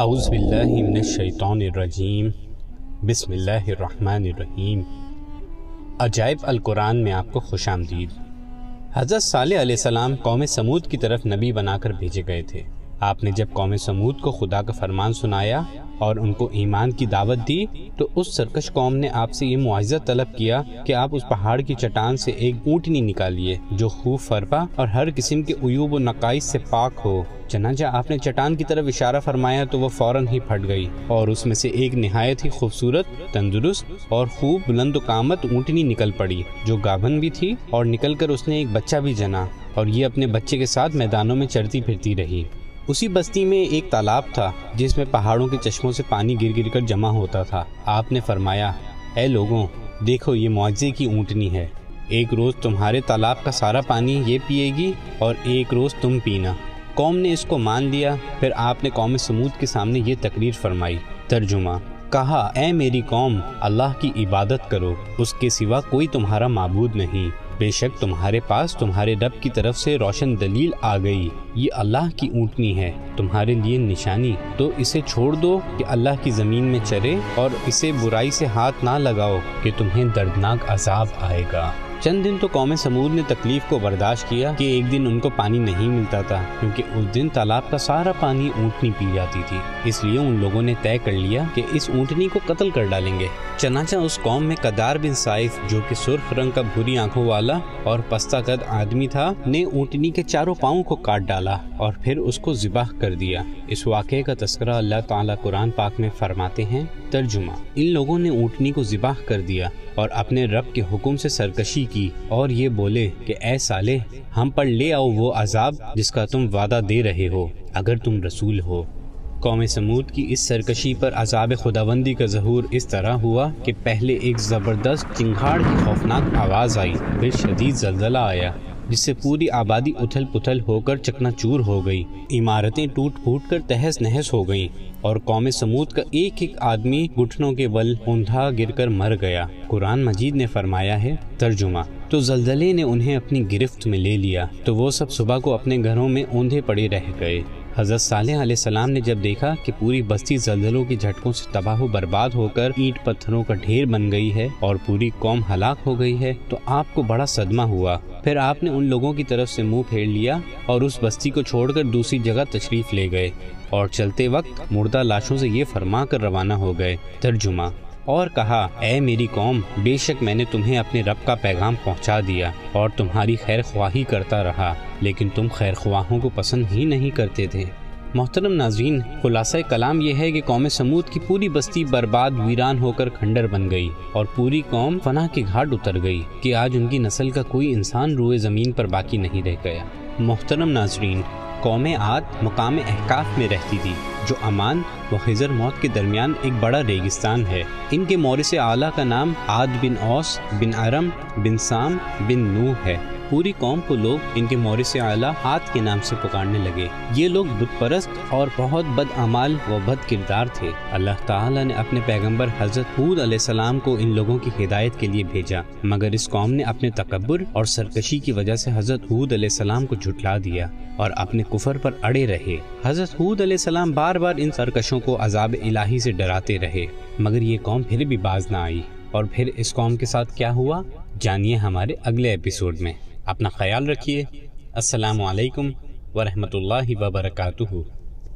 اعوذ باللہ من الشیطان الرجیم۔ بسم اللہ الرحمن الرحیم۔ عجائب القرآن میں آپ کو خوش آمدید۔ حضرت صالح علیہ السلام قوم سمود کی طرف نبی بنا کر بھیجے گئے تھے۔ آپ نے جب قوم سمود کو خدا کا فرمان سنایا اور ان کو ایمان کی دعوت دی، تو اس سرکش قوم نے آپ سے یہ معاوضہ طلب کیا کہ آپ اس پہاڑ کی چٹان سے ایک اونٹنی نکالیے جو خوب فرپا اور ہر قسم کے عیوب و نقائص سے پاک ہو۔ چنانچہ آپ نے چٹان کی طرف اشارہ فرمایا تو وہ فوراً ہی پھٹ گئی اور اس میں سے ایک نہایت ہی خوبصورت، تندرست اور خوب بلند و قامت اونٹنی نکل پڑی، جو گابن بھی تھی اور نکل کر اس نے ایک بچہ بھی جنا اور یہ اپنے بچے کے ساتھ میدانوں میں چڑھتی پھرتی رہی۔ اسی بستی میں ایک تالاب تھا، جس میں پہاڑوں کے چشموں سے پانی گر گر کر جمع ہوتا تھا۔ آپ نے فرمایا، اے لوگوں، دیکھو، یہ معجزے کی اونٹنی ہے۔ ایک روز تمہارے تالاب کا سارا پانی یہ پیے گی اور ایک روز تم پینا۔ قوم نے اس کو مان لیا، پھر آپ نے قوم سمود کے سامنے یہ تقریر فرمائی۔ ترجمہ کہا، اے میری قوم، اللہ کی عبادت کرو، اس کے سوا کوئی تمہارا معبود نہیں۔ بے شک تمہارے پاس تمہارے رب کی طرف سے روشن دلیل آ گئی۔ یہ اللہ کی اونٹنی ہے، تمہارے لیے نشانی۔ تو اسے چھوڑ دو کہ اللہ کی زمین میں چرے اور اسے برائی سے ہاتھ نہ لگاؤ کہ تمہیں دردناک عذاب آئے گا۔ چند دن تو قوم سمود نے تکلیف کو برداشت کیا کہ ایک دن ان کو پانی نہیں ملتا تھا، کیونکہ اس دن تالاب کا سارا پانی اونٹنی پی جاتی تھی۔ اس لیے ان لوگوں نے طے کر لیا کہ اس اونٹنی کو قتل کر ڈالیں گے۔ چنانچہ اس قوم میں قدار بن سائف، جو کہ سرخ رنگ کا بھوری آنکھوں والا اور پستہ قد آدمی تھا، نے اونٹنی کے چاروں پاؤں کو کاٹ ڈالا اور پھر اس کو ذبح کر دیا۔ اس واقعے کا تذکرہ اللہ تعالیٰ قرآن پاک میں فرماتے ہیں۔ ترجمہ ان لوگوں نے اونٹنی کو ذبح کر دیا اور اپنے رب کے حکم سے سرکشی کی اور یہ بولے کہ اے سالے ہم پر لے آؤ وہ عذاب جس کا تم وعدہ دے رہے ہو، اگر تم رسول ہو۔ قوم سمود کی اس سرکشی پر عذاب خداوندی کا ظہور اس طرح ہوا کہ پہلے ایک زبردست چنگھاڑ کی خوفناک آواز آئی، پھر شدید زلزلہ آیا۔ جس سے پوری آبادی اتھل پتھل ہو کر چکنا چور ہو گئی۔ عمارتیں ٹوٹ پھوٹ کر تہس نہس ہو گئیں اور قوم سمود کا ایک ایک آدمی گھٹنوں کے بل اوندھا گر کر مر گیا۔ قرآن مجید نے فرمایا ہے، ترجمہ تو زلزلے نے انہیں اپنی گرفت میں لے لیا، تو وہ سب صبح کو اپنے گھروں میں اوندھے پڑے رہ گئے۔ حضرت صالح علیہ السلام نے جب دیکھا کہ پوری بستی زلزلوں کے جھٹکوں سے تباہ و برباد ہو کر اینٹ پتھروں کا ڈھیر بن گئی ہے اور پوری قوم ہلاک ہو گئی ہے، تو آپ کو بڑا صدمہ ہوا۔ پھر آپ نے ان لوگوں کی طرف سے منہ پھیر لیا اور اس بستی کو چھوڑ کر دوسری جگہ تشریف لے گئے۔ اور چلتے وقت مردہ لاشوں سے یہ فرما کر روانہ ہو گئے۔ ترجمہ اور کہا، اے میری قوم، بے شک میں نے تمہیں اپنے رب کا پیغام پہنچا دیا اور تمہاری خیر خواہی کرتا رہا، لیکن تم خیر خواہوں کو پسند ہی نہیں کرتے تھے۔ محترم ناظرین، خلاصہ کلام یہ ہے کہ قوم سمود کی پوری بستی برباد ویران ہو کر کھنڈر بن گئی اور پوری قوم فنا کے گھاٹ اتر گئی کہ آج ان کی نسل کا کوئی انسان روئے زمین پر باقی نہیں رہ گیا۔ محترم ناظرین قوم عاد مقام احکاف میں رہتی تھی، جو امان و خزر موت کے درمیان ایک بڑا ریگستان ہے۔ ان کے مورث اعلیٰ کا نام عاد بن اوس، بن ارم، بن سام، بن نوح ہے۔ پوری قوم کو لوگ ان کے مورث اعلیٰ ہاتھ کے نام سے پکارنے لگے۔ یہ لوگ بت پرست اور بہت بد اعمال و بد کردار تھے۔ اللہ تعالیٰ نے اپنے پیغمبر حضرت حود علیہ السلام کو ان لوگوں کی ہدایت کے لیے بھیجا، مگر اس قوم نے اپنے تکبر اور سرکشی کی وجہ سے حضرت حود علیہ السلام کو جھٹلا دیا اور اپنے کفر پر اڑے رہے۔ حضرت حود علیہ السلام بار بار ان سرکشوں کو عذاب الہی سے ڈراتے رہے، مگر یہ قوم پھر بھی باز نہ آئی۔ اور پھر اس قوم کے ساتھ کیا ہوا؟ جانیے ہمارے اگلے ایپیسوڈ میں۔ اپنا خیال رکھیے۔ السلام علیکم ورحمۃ اللہ وبرکاتہ۔